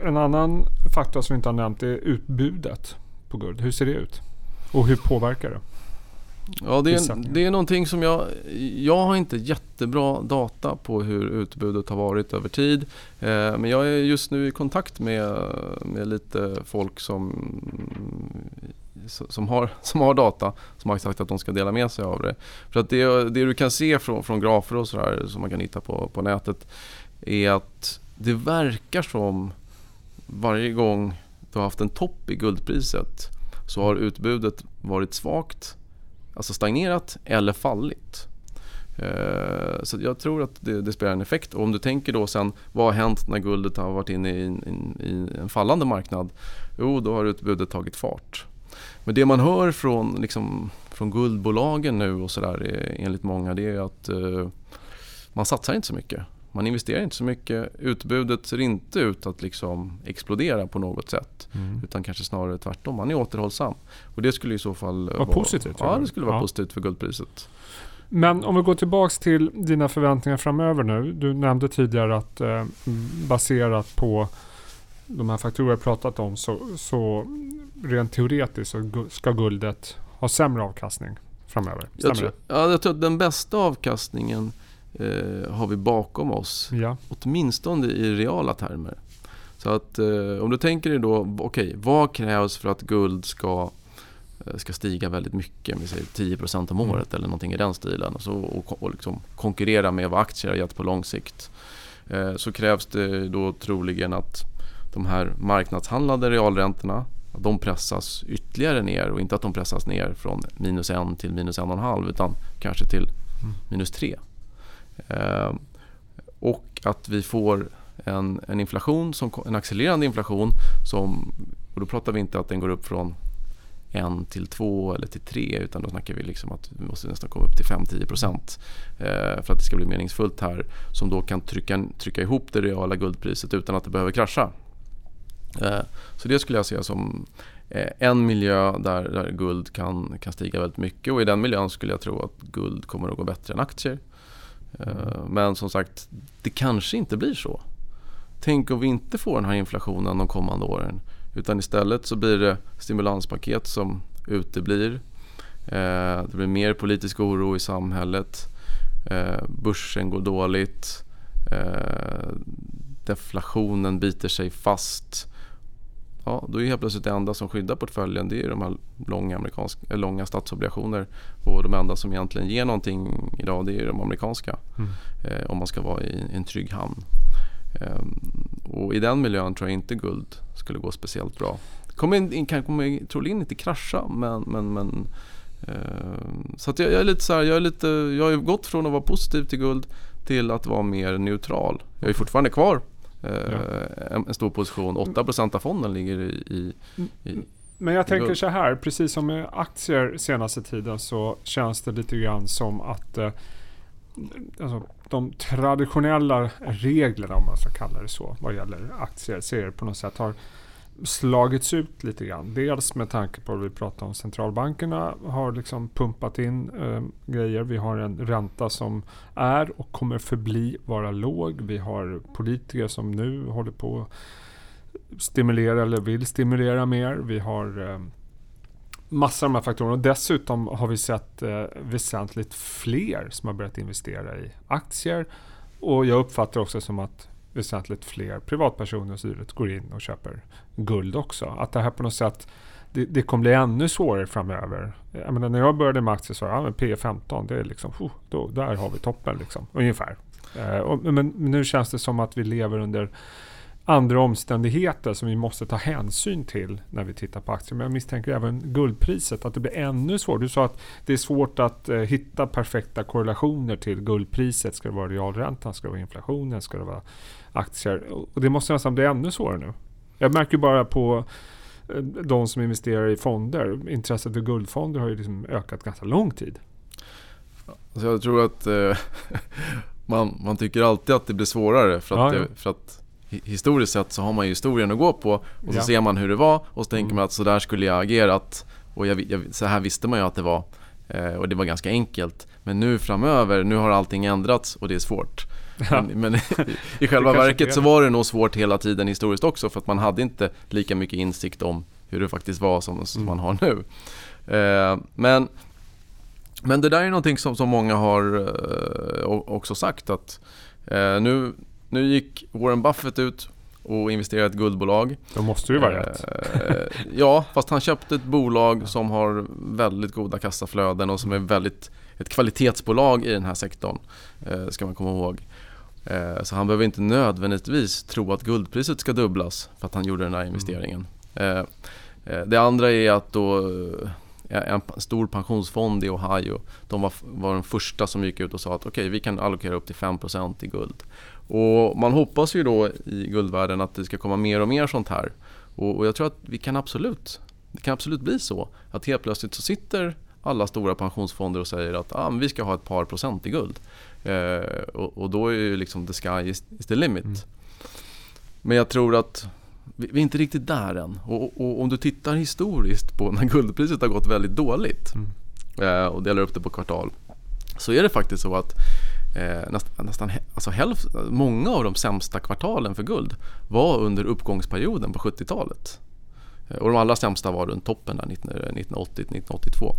Speaker 1: en annan faktor som vi inte har nämnt är utbudet på guld. Hur ser det ut? Och hur påverkar det?
Speaker 2: Ja, det är, det är någonting som jag... Jag har inte jättebra data på hur utbudet har varit över tid. Eh, men jag är just nu i kontakt med, med lite folk som som har, som har data som har sagt att de ska dela med sig av det. För att det, det du kan se från, från grafer och sådär som man kan hitta på, på nätet är att det verkar som varje gång du har haft en topp i guldpriset så har utbudet varit svagt, alltså stagnerat eller fallit. Eh, så jag tror att det, det, spelar en effekt. Och om du tänker då sen, vad har hänt när guldet har varit inne i, in, i en fallande marknad? Jo, då har utbudet tagit fart. Men det man hör från, liksom, från guldbolagen nu och sådär eh, enligt många det är att eh, man satsar inte så mycket. Man investerar inte så mycket. Utbudet ser inte ut att liksom explodera på något sätt. Mm. Utan kanske snarare tvärtom. Man är återhållsam. Och det skulle i så fall
Speaker 1: vara, positivt.
Speaker 2: Ja, det skulle vara ja. positivt för guldpriset.
Speaker 1: Men om vi går tillbaks till dina förväntningar framöver nu. Du nämnde tidigare att eh, baserat på de här faktorer jag pratat om så, så rent teoretiskt så ska guldet ha sämre avkastning framöver.
Speaker 2: Jag tror, ja, jag tror att den bästa avkastningen eh, har vi bakom oss. Ja. Åtminstone i reala termer. Så att eh, om du tänker dig då, okej, okay, vad krävs för att guld ska, eh, ska stiga väldigt mycket, vi säger 10% om mm. året eller någonting i den stilen. Och, så, och, och liksom konkurrera med vad aktier har gett på lång sikt. Eh, så krävs det då troligen att de här marknadshandlade realräntorna de pressas ytterligare ner och inte att de pressas ner från minus 1 till minus 1,5 utan kanske till mm. minus 3. Ehm, och att vi får en, en inflation, som, en accelererande inflation som, och då pratar vi inte att den går upp från 1 till 2 eller till 3 utan då snackar vi liksom att vi måste nästan komma upp till 5-10 procent eh, för att det ska bli meningsfullt här som då kan trycka, trycka ihop det reala guldpriset utan att det behöver krascha. Eh, så det skulle jag se som eh, en miljö där, där guld kan, kan stiga väldigt mycket och i den miljön skulle jag tro att guld kommer att gå bättre än aktier. Mm. Men som sagt, det kanske inte blir så. Tänk om vi inte får den här inflationen de kommande åren. Utan istället så blir det stimulanspaket som uteblir. Eh, det blir mer politisk oro i samhället. Eh, börsen går dåligt. Deflationen biter sig fast. Ja, då är helt plötsligt det enda som skyddar portföljen det är de här långa, amerikanska, långa statsobligationer. Och de enda som egentligen ger någonting idag det är de amerikanska. Mm. Eh, om man ska vara i en trygg hamn. Eh, och i den miljön tror jag inte guld skulle gå speciellt bra. Kommer, kan, kommer troligen inte krascha men, men, men eh, så att jag, jag, är lite så här, jag är lite, jag har gått från att vara positiv till guld till att vara mer neutral. Jag är fortfarande kvar eh. En, en, stor position. 8% av fonden ligger i, i, i
Speaker 1: men jag tänker så här, precis som med aktier senaste tiden så känns det lite grann som att eh, alltså, de traditionella reglerna, om man ska kalla det så, vad gäller aktier, ser på något sätt har slagits ut lite grann. Dels med tanke på att vi pratar om centralbankerna har liksom pumpat in eh, grejer. Vi har en ränta som är och kommer förbli vara låg. Vi har politiker som nu håller på att stimulera eller vill stimulera mer. Vi har eh, massor av de här faktorerna. Och dessutom har vi sett eh, väsentligt fler som har börjat investera i aktier. Och jag uppfattar också som att väsentligt fler privatpersoner och styret går in och köper guld också. Att det här på något sätt det, det kommer bli ännu svårare framöver. Jag menar, när jag började med aktier så var ja, P15, det är liksom, oh, då, där har vi toppen liksom, ungefär. Eh, och, men nu känns det som att vi lever under andra omständigheter som vi måste ta hänsyn till när vi tittar på aktier. Men jag misstänker även guldpriset, att det blir ännu svårare. Du sa att det är svårt att eh, hitta perfekta korrelationer till guldpriset. Ska det vara realräntan? Ska det vara inflationen? Ska det vara aktier? Och det måste nästan bli ännu svårare nu. Jag märker bara på eh, de som investerar i fonder. Intresset för guldfonder har ju liksom ökat ganska lång tid.
Speaker 2: Alltså jag tror att eh, <laughs> man, man tycker alltid att det blir svårare. För att, ja, ja. För att historiskt sett så har man ju historien att gå på och så ja. ser man hur det var och så tänker mm. man att så där skulle jag agerat och jag, jag, så här visste man ju att det var eh, och det var ganska enkelt. Men nu framöver, nu har allting ändrats och det är svårt. Ja. Men, men <laughs> i själva verket så var det nog svårt hela tiden historiskt också för att man hade inte lika mycket insikt om hur det faktiskt var som, som mm. man har nu. Eh, men, men det där är någonting som, som många har eh, också sagt att eh, nu nu gick Warren Buffett ut och investerade i ett guldbolag.
Speaker 1: Då måste ju vara rätt.
Speaker 2: Eh, <laughs> ja, fast han köpte ett bolag som har väldigt goda kassaflöden och som är väldigt ett kvalitetsbolag i den här sektorn. Eh, ska man komma ihåg. Eh, så han behöver inte nödvändigtvis tro att guldpriset ska dubblas för att han gjorde den här investeringen. Mm. Det andra är att då en stor pensionsfond i Ohio, de var, var den första som gick ut och sa att okej, okay, vi kan allokera upp till 5% i guld. Och man hoppas ju då i guldvärlden att det ska komma mer och mer sånt här. Och, och jag tror att vi kan absolut, det kan absolut bli så att helt plötsligt så sitter alla stora pensionsfonder och säger att ah, vi ska ha ett par procent i guld. Eh, och, och, då är ju liksom the sky is, is the limit. Mm. Men jag tror att vi, vi, är inte riktigt där än. Och, och, om du tittar historiskt på när guldpriset har gått väldigt dåligt mm. eh, och delar upp det på kvartal så är det faktiskt så att eh, nästan, nästan alltså hälft, många av de sämsta kvartalen för guld var under uppgångsperioden på 70-talet. Eh, och de allra sämsta var runt toppen där 1980-1982.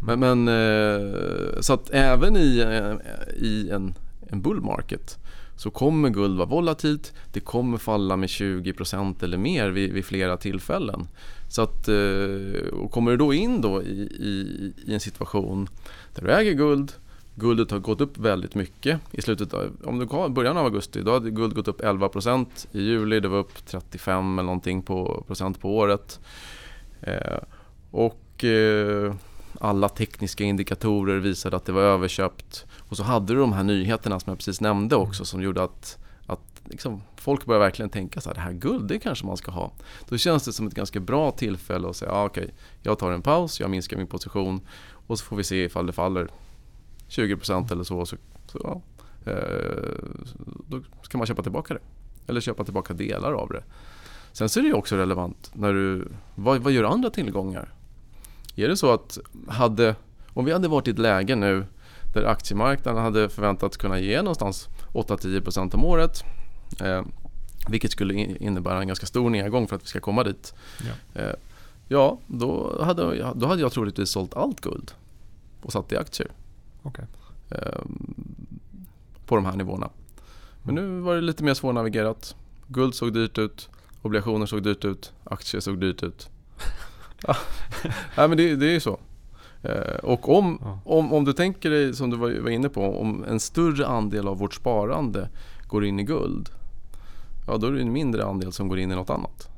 Speaker 2: Men, men eh, så att även i, eh, i en, en bull market så kommer guld vara volatilt. Det kommer falla med 20% eller mer vid, vid flera tillfällen. Så att, eh, och kommer du då in då i, i, i en situation där du äger guld Guldet har gått upp väldigt mycket i slutet av, om du tar början av augusti, då hade guld gått upp 11% i juli, det var upp 35 eller någonting på, procent på året. Eh, och eh, alla tekniska indikatorer visade att det var överköpt. Och så hade du de här nyheterna som jag precis nämnde också som gjorde att, att liksom, folk började verkligen tänka så här, det här guld, det kanske man ska ha. Då känns det som ett ganska bra tillfälle att säga, ah, okej, okay, jag tar en paus, jag minskar min position och så får vi se ifall det faller 20% eller så, så, så ja, eh, då ska man köpa tillbaka det. Eller köpa tillbaka delar av det. Sen så är det också relevant när du, vad, vad gör andra tillgångar? Är det så att hade, om vi hade varit i ett läge nu där aktiemarknaden hade förväntats kunna ge någonstans 8-10% om året. Eh, Vilket skulle innebära en ganska stor nedgång för att vi ska komma dit.
Speaker 1: Ja,
Speaker 2: Eh, ja då, hade, jag- då hade jag troligtvis sålt allt guld och satt i aktier.
Speaker 1: okej.
Speaker 2: eh, på de här nivåerna. Men nu var det lite mer svårnavigerat. Guld såg dyrt ut, obligationer såg dyrt ut, aktier såg dyrt ut. Ja. <laughs> Nej, men det, det är ju så. Eh, och om,
Speaker 1: Ja.
Speaker 2: om, om du tänker dig, som du var, inne på, om en större andel av vårt sparande går in i guld. Ja, då är det en mindre andel som går in i något annat.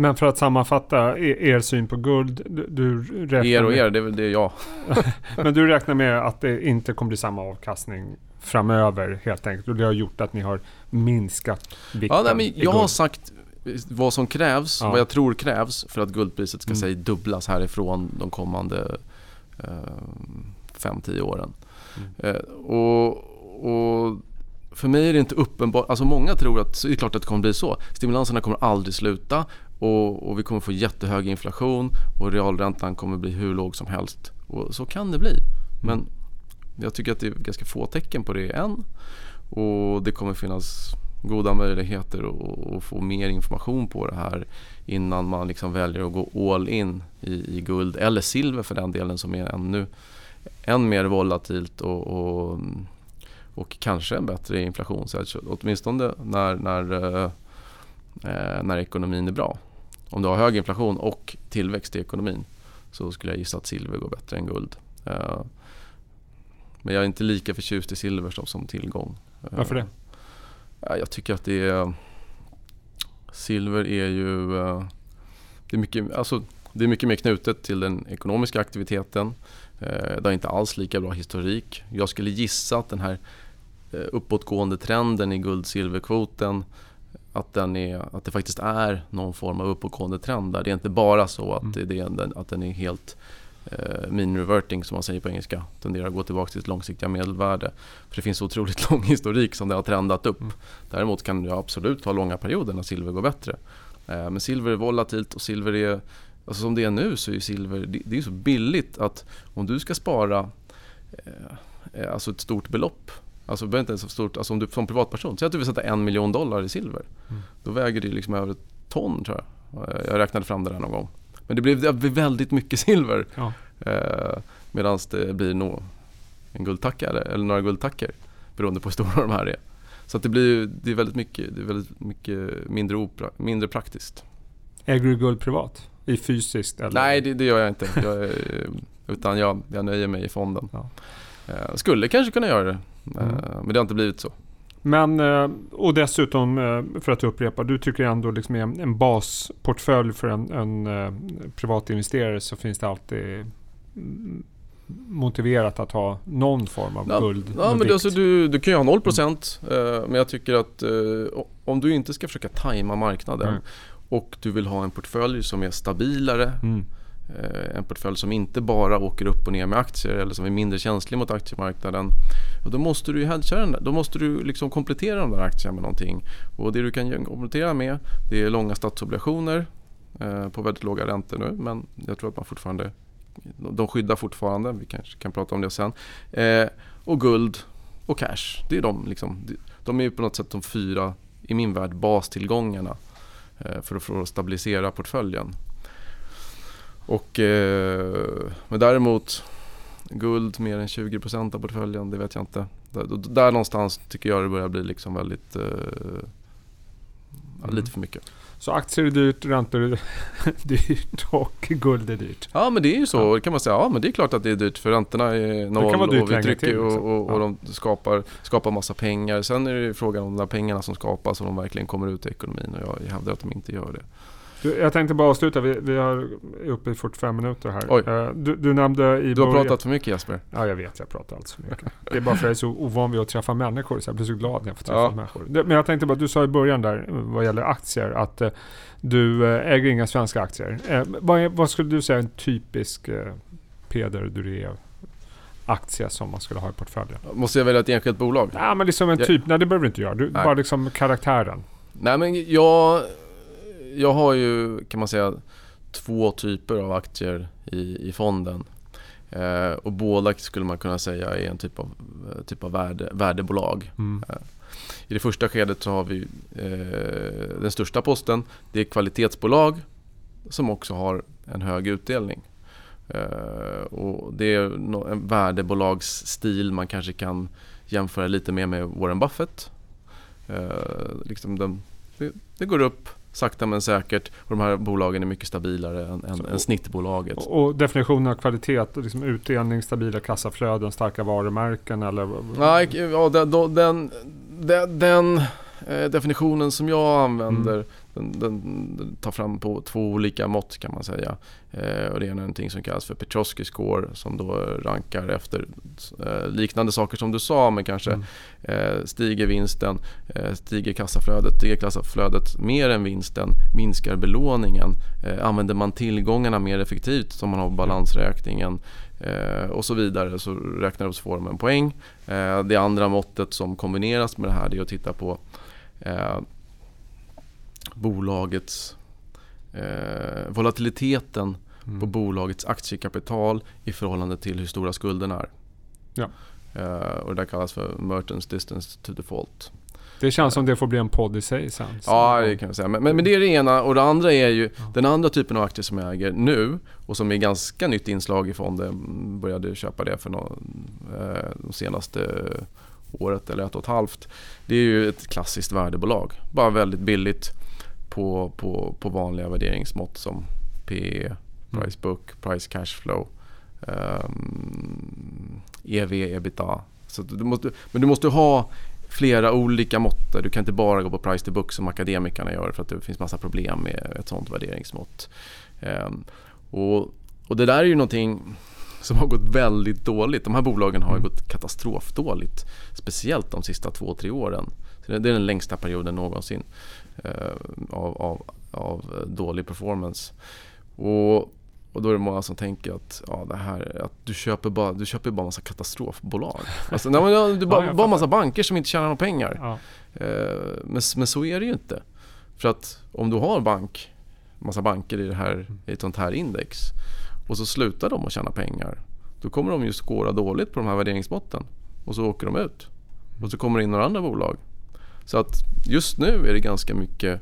Speaker 1: Men för att sammanfatta er, er syn på guld. Du, du räknar
Speaker 2: Er och
Speaker 1: med,
Speaker 2: er, det är väl det jag. <laughs>
Speaker 1: Men du räknar med att det inte kommer bli samma avkastning framöver helt enkelt. Och det har gjort att ni har minskat vikten
Speaker 2: Ja, nej, men jag har sagt vad som krävs,
Speaker 1: Ja.
Speaker 2: vad jag tror krävs för att guldpriset ska
Speaker 1: Mm.
Speaker 2: säg dubblas härifrån de kommande 5-10 åren.
Speaker 1: Mm.
Speaker 2: Eh, och, och för mig är det inte uppenbart, alltså många tror att så är det klart att det kommer bli så. Stimulanserna kommer aldrig sluta och, och vi kommer få jättehög inflation och realräntan kommer bli hur låg som helst. Och så kan det bli. Men jag tycker att det är ganska få tecken på det än. Och det kommer finnas goda möjligheter att, få mer information på det här innan man liksom väljer att gå all in i, i guld eller silver för den delen som är ännu än mer volatilt och, och, och kanske en bättre inflationssedge. Åtminstone när, när, eh, när ekonomin är bra. Om du har hög inflation och tillväxt i ekonomin så skulle jag gissa att silver går bättre än guld. Eh, men jag är inte lika förtjust i silver som, som tillgång.
Speaker 1: Varför det?
Speaker 2: Ja, jag tycker att det är... Silver är ju... eh, Det är, mycket, alltså, det är mycket mer knutet till den ekonomiska aktiviteten. Eh, Det har inte alls lika bra historik. Jag skulle gissa att den här eh, uppåtgående trenden i guld-silverkvoten att, den är, att det faktiskt är någon form av uppåtgående trend där. Det är inte bara så att,
Speaker 1: Mm.
Speaker 2: det, är, att den är helt mean reverting som man säger på engelska. Tenderar att gå tillbaka till sitt långsiktiga medelvärde. För det finns otroligt <laughs> lång historik som det har trendat upp.
Speaker 1: Mm.
Speaker 2: Däremot kan du absolut ha långa perioder när silver går bättre. Eh, men silver är volatilt och silver är, alltså som det är nu så är silver, det, det är så billigt att om du ska spara eh, eh, alltså ett stort belopp Alltså det inte ens vara stort, alltså om du som privatperson, säg att du vill sätta en miljon dollar i silver.
Speaker 1: Mm.
Speaker 2: Då väger det liksom över ett ton tror jag. Eh, Jag räknade fram det där någon gång. Men det blir, det väldigt mycket <laughs> silver.
Speaker 1: Ja.
Speaker 2: Eh, Medan det blir nog en guldtacka eller, eller några guldtackor. Beroende på hur stora de här är. Så det blir det är väldigt mycket, det är väldigt mycket mindre, opra, mindre praktiskt.
Speaker 1: Äger du guld privat? I fysiskt? Eller?
Speaker 2: Nej det, det gör jag inte. Jag, är- utan jag, jag nöjer mig i fonden.
Speaker 1: Ja.
Speaker 2: Eh, skulle kanske kunna göra det. Eh,
Speaker 1: Mm.
Speaker 2: Men det har inte blivit så.
Speaker 1: Men, eh, och dessutom, eh, för att upprepa, du tycker ändå liksom i en, en basportfölj för en, en eh, privatinvesterare så finns det alltid mm, motiverat att ha någon form av
Speaker 2: Ja,
Speaker 1: guld.
Speaker 2: Ja, men det, alltså, du, du kan ju ha 0% eh, men jag tycker att eh, om du inte ska försöka tajma marknaden
Speaker 1: Mm.
Speaker 2: och du vill ha en portfölj som är stabilare,
Speaker 1: Mm.
Speaker 2: Eh, en portfölj som inte bara åker upp och ner med aktier eller som är mindre känslig mot aktiemarknaden. Och då måste du hedga den. Då måste du liksom komplettera de där aktierna med någonting. Och det du kan komplettera med det är långa statsobligationer eh, på väldigt låga räntor nu men jag tror att man fortfarande de skyddar fortfarande, vi kanske kan prata om det sen. Eh, och guld och cash. Det är de, liksom, de- är på något sätt de fyra, i min värld, bastillgångarna eh, för att stabilisera portföljen. Och, eh, men däremot guld mer än 20% av portföljen, det vet jag inte. Där, där någonstans tycker jag det börjar bli liksom väldigt eh,
Speaker 1: Mm.
Speaker 2: lite för mycket.
Speaker 1: Så aktier är dyrt, räntor är <laughs> dyrt och guld är dyrt.
Speaker 2: Ja men det är ju så,
Speaker 1: Ja.
Speaker 2: kan man säga. Ja men det är klart att det är dyrt för räntorna är noll och vi trycker
Speaker 1: till,
Speaker 2: och,
Speaker 1: liksom.
Speaker 2: och, och
Speaker 1: Ja.
Speaker 2: de skapar, skapar massa pengar. Sen är det ju frågan om de där pengarna som skapas och de verkligen kommer ut i ekonomin och jag hävdar att de inte gör det.
Speaker 1: Du, jag tänkte bara avsluta, vi, vi har- är uppe i 45 minuter här. Eh, Du, du nämnde i
Speaker 2: Du har
Speaker 1: början...
Speaker 2: pratat för mycket Jesper.
Speaker 1: Ja, jag vet. Jag pratar alldeles för mycket. Det är bara för att jag är så ovan vid att träffa människor, så jag blir så glad när jag får träffa
Speaker 2: Ja.
Speaker 1: människor. Men jag tänkte bara, du sa i början där, vad gäller aktier, att eh, du eh, äger inga svenska aktier. Vad, är, vad skulle du säga är en typisk Peder Duré aktie som man skulle ha i portföljen?
Speaker 2: Måste jag välja ett enskilt bolag?
Speaker 1: Nej, men liksom en
Speaker 2: Jag-
Speaker 1: typ. Nej, det behöver du inte göra. Du,
Speaker 2: Nej.
Speaker 1: bara liksom karaktären.
Speaker 2: Nej men jag, jag har ju kan man säga två typer av aktier i, i fonden. Eh, och båda skulle man kunna säga är en typ av eh, typ av värde, värdebolag.
Speaker 1: Mm.
Speaker 2: I det första skedet så har vi eh, den största posten. Det är kvalitetsbolag som också har en hög utdelning. Eh, och det är en värdebolagsstil man kanske kan jämföra lite mer med Warren Buffett. Eh, liksom den, det, det, går upp sakta men säkert och de här bolagen är mycket stabilare än, än, än snittbolaget.
Speaker 1: Och, och definitionen av kvalitet, liksom utdelning, stabila kassaflöden, starka varumärken eller?
Speaker 2: Nej, ja, den, den, den, eh, definitionen som jag använder mm den, den, tar fram på två olika mått kan man säga. Eh, och det är någonting som kallas för Petrosky score som då rankar efter eh, liknande saker som du sa men kanske mm. eh, stiger vinsten, eh, stiger kassaflödet, stiger kassaflödet mer än vinsten, minskar belåningen, eh, använder man tillgångarna mer effektivt som man har på balansräkningen eh, och så vidare så räknar du upp så får de en poäng. det andra måttet som kombineras med det här är att titta på bolagets eh, volatiliteten mm. på bolagets aktiekapital i förhållande till hur stora skulderna är.
Speaker 1: Ja.
Speaker 2: Eh, och det där kallas för Mertens distance to default.
Speaker 1: Det känns som det får bli en podd i sig sen.
Speaker 2: Ja, det kan jag säga. Men, men, men, det är det ena. Och det andra är ju ja. den andra typen av aktier som jag äger nu och som är ganska nytt inslag i fonden. Började köpa det för någon, eh, de senaste året eller ett och ett halvt. Det är ju ett klassiskt värdebolag. Bara väldigt billigt på, på, på vanliga värderingsmått som PE, mm. price book, price cash flow, um, EV, ebita. Så du måste, men du måste ha flera olika mått. Du kan inte bara gå på price to book som akademikerna gör för att det finns massa problem med ett sånt värderingsmått. Um, och, och det där är ju någonting som har gått väldigt dåligt. De här bolagen har mm. gått katastrofdåligt. Speciellt de sista två, tre åren. Så det är den längsta perioden någonsin. Eh, av, av, av dålig performance. Och, och då är det många som tänker att, ja, det här, att du köper bara, du köper bara massa katastrofbolag. <laughs> Alltså, nej, men, du bara, ja, bara massa banker som inte tjänar några pengar. Ja. Eh, men, men så är det ju inte. För att om du har bank, massa banker i, det här, i ett sånt här index och så slutar de att tjäna pengar. Då kommer de ju skåra dåligt på de här värderingsmåtten. Och så åker de ut. Och så kommer det in några andra bolag så att just nu är det ganska mycket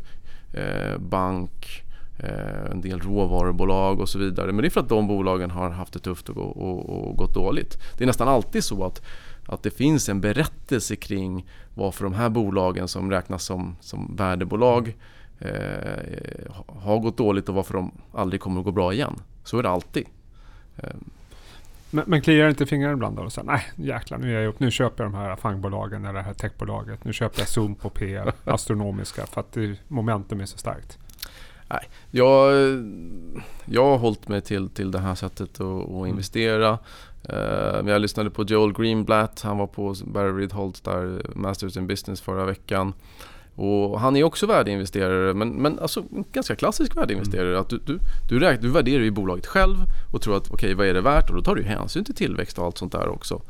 Speaker 2: eh, bank, eh, en del råvarubolag och så vidare. Men det är för att de bolagen har haft det tufft och, och, och gått dåligt. Det är nästan alltid så att att det finns en berättelse kring varför de här bolagen som räknas som, som värdebolag eh, har gått dåligt och varför de aldrig kommer att gå bra igen. Så är det alltid. Eh,
Speaker 1: men, men kliar inte fingrarna ibland då? Och så, nej, jäklar, nu, är jag upp, nu köper jag de här fangbolagen eller det här techbolaget. Nu köper jag Zoom på P, <laughs> astronomiska, för att det, momentum är så starkt.
Speaker 2: Nej, jag, jag har hållit mig till, till det här sättet att, att mm. investera. Uh, jag lyssnade på Joel Greenblatt, han var på Barry Ridholtz där, Masters in Business förra veckan. Och han är också värdeinvesterare men, men alltså en ganska klassisk värdeinvesterare. Mm. Att du, du, du, räknar, du värderar ju bolaget själv och tror att okej okay, vad är det värt? Och då tar du hänsyn till tillväxt och allt sånt där också.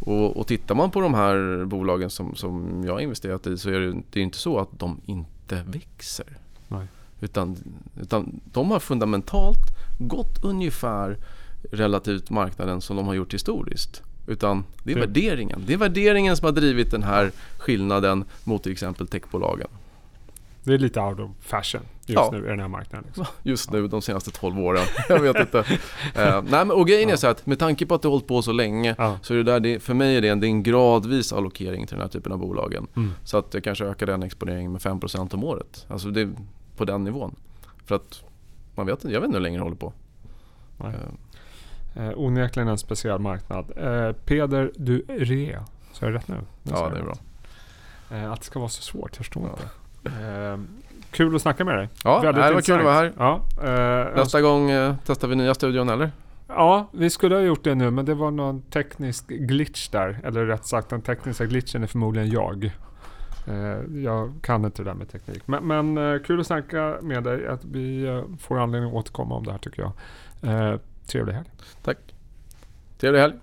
Speaker 2: Och, och tittar man på de här bolagen som, som jag har investerat i så är det, det är inte så att de inte växer.
Speaker 1: Nej.
Speaker 2: Utan, utan de har fundamentalt gått ungefär relativt marknaden som de har gjort historiskt. Utan det är värderingen. Det är värderingen som har drivit den här skillnaden mot till exempel techbolagen.
Speaker 1: Det är lite out of fashion just ja. nu i den här marknaden. Liksom.
Speaker 2: Just nu, de senaste 12 åren. <laughs> Jag vet inte. uh, nej, men, och grejen ja. är så att med tanke på att det har hållit på så länge ja. så är det där, det, för mig är det, en, det är en gradvis allokering till den här typen av bolagen. Mm. Så att jag kanske ökar den exponeringen med 5% om året. Alltså det på den nivån. För att man vet, jag vet inte hur länge det håller på.
Speaker 1: Uh, Eh, onekligen en speciell marknad. Eh, Peder Duré, så är det rätt nu?
Speaker 2: Ja, det är bra.
Speaker 1: Eh, att det ska vara så svårt, jag förstår inte. Eh, kul att snacka med dig.
Speaker 2: Ja, det var kul att vara här.
Speaker 1: Ja,
Speaker 2: eh, Nästa gång eh, testar vi nya studion eller?
Speaker 1: Ja, vi skulle ha gjort det nu men det var någon teknisk glitch där. Eller rätt sagt den tekniska glitchen är förmodligen jag. Eh, jag kan inte det där med teknik. Men, men eh, kul att snacka med dig. Att vi eh, får anledning att återkomma om det här tycker jag. Trevlig helg.
Speaker 2: Tack. Trevlig helg.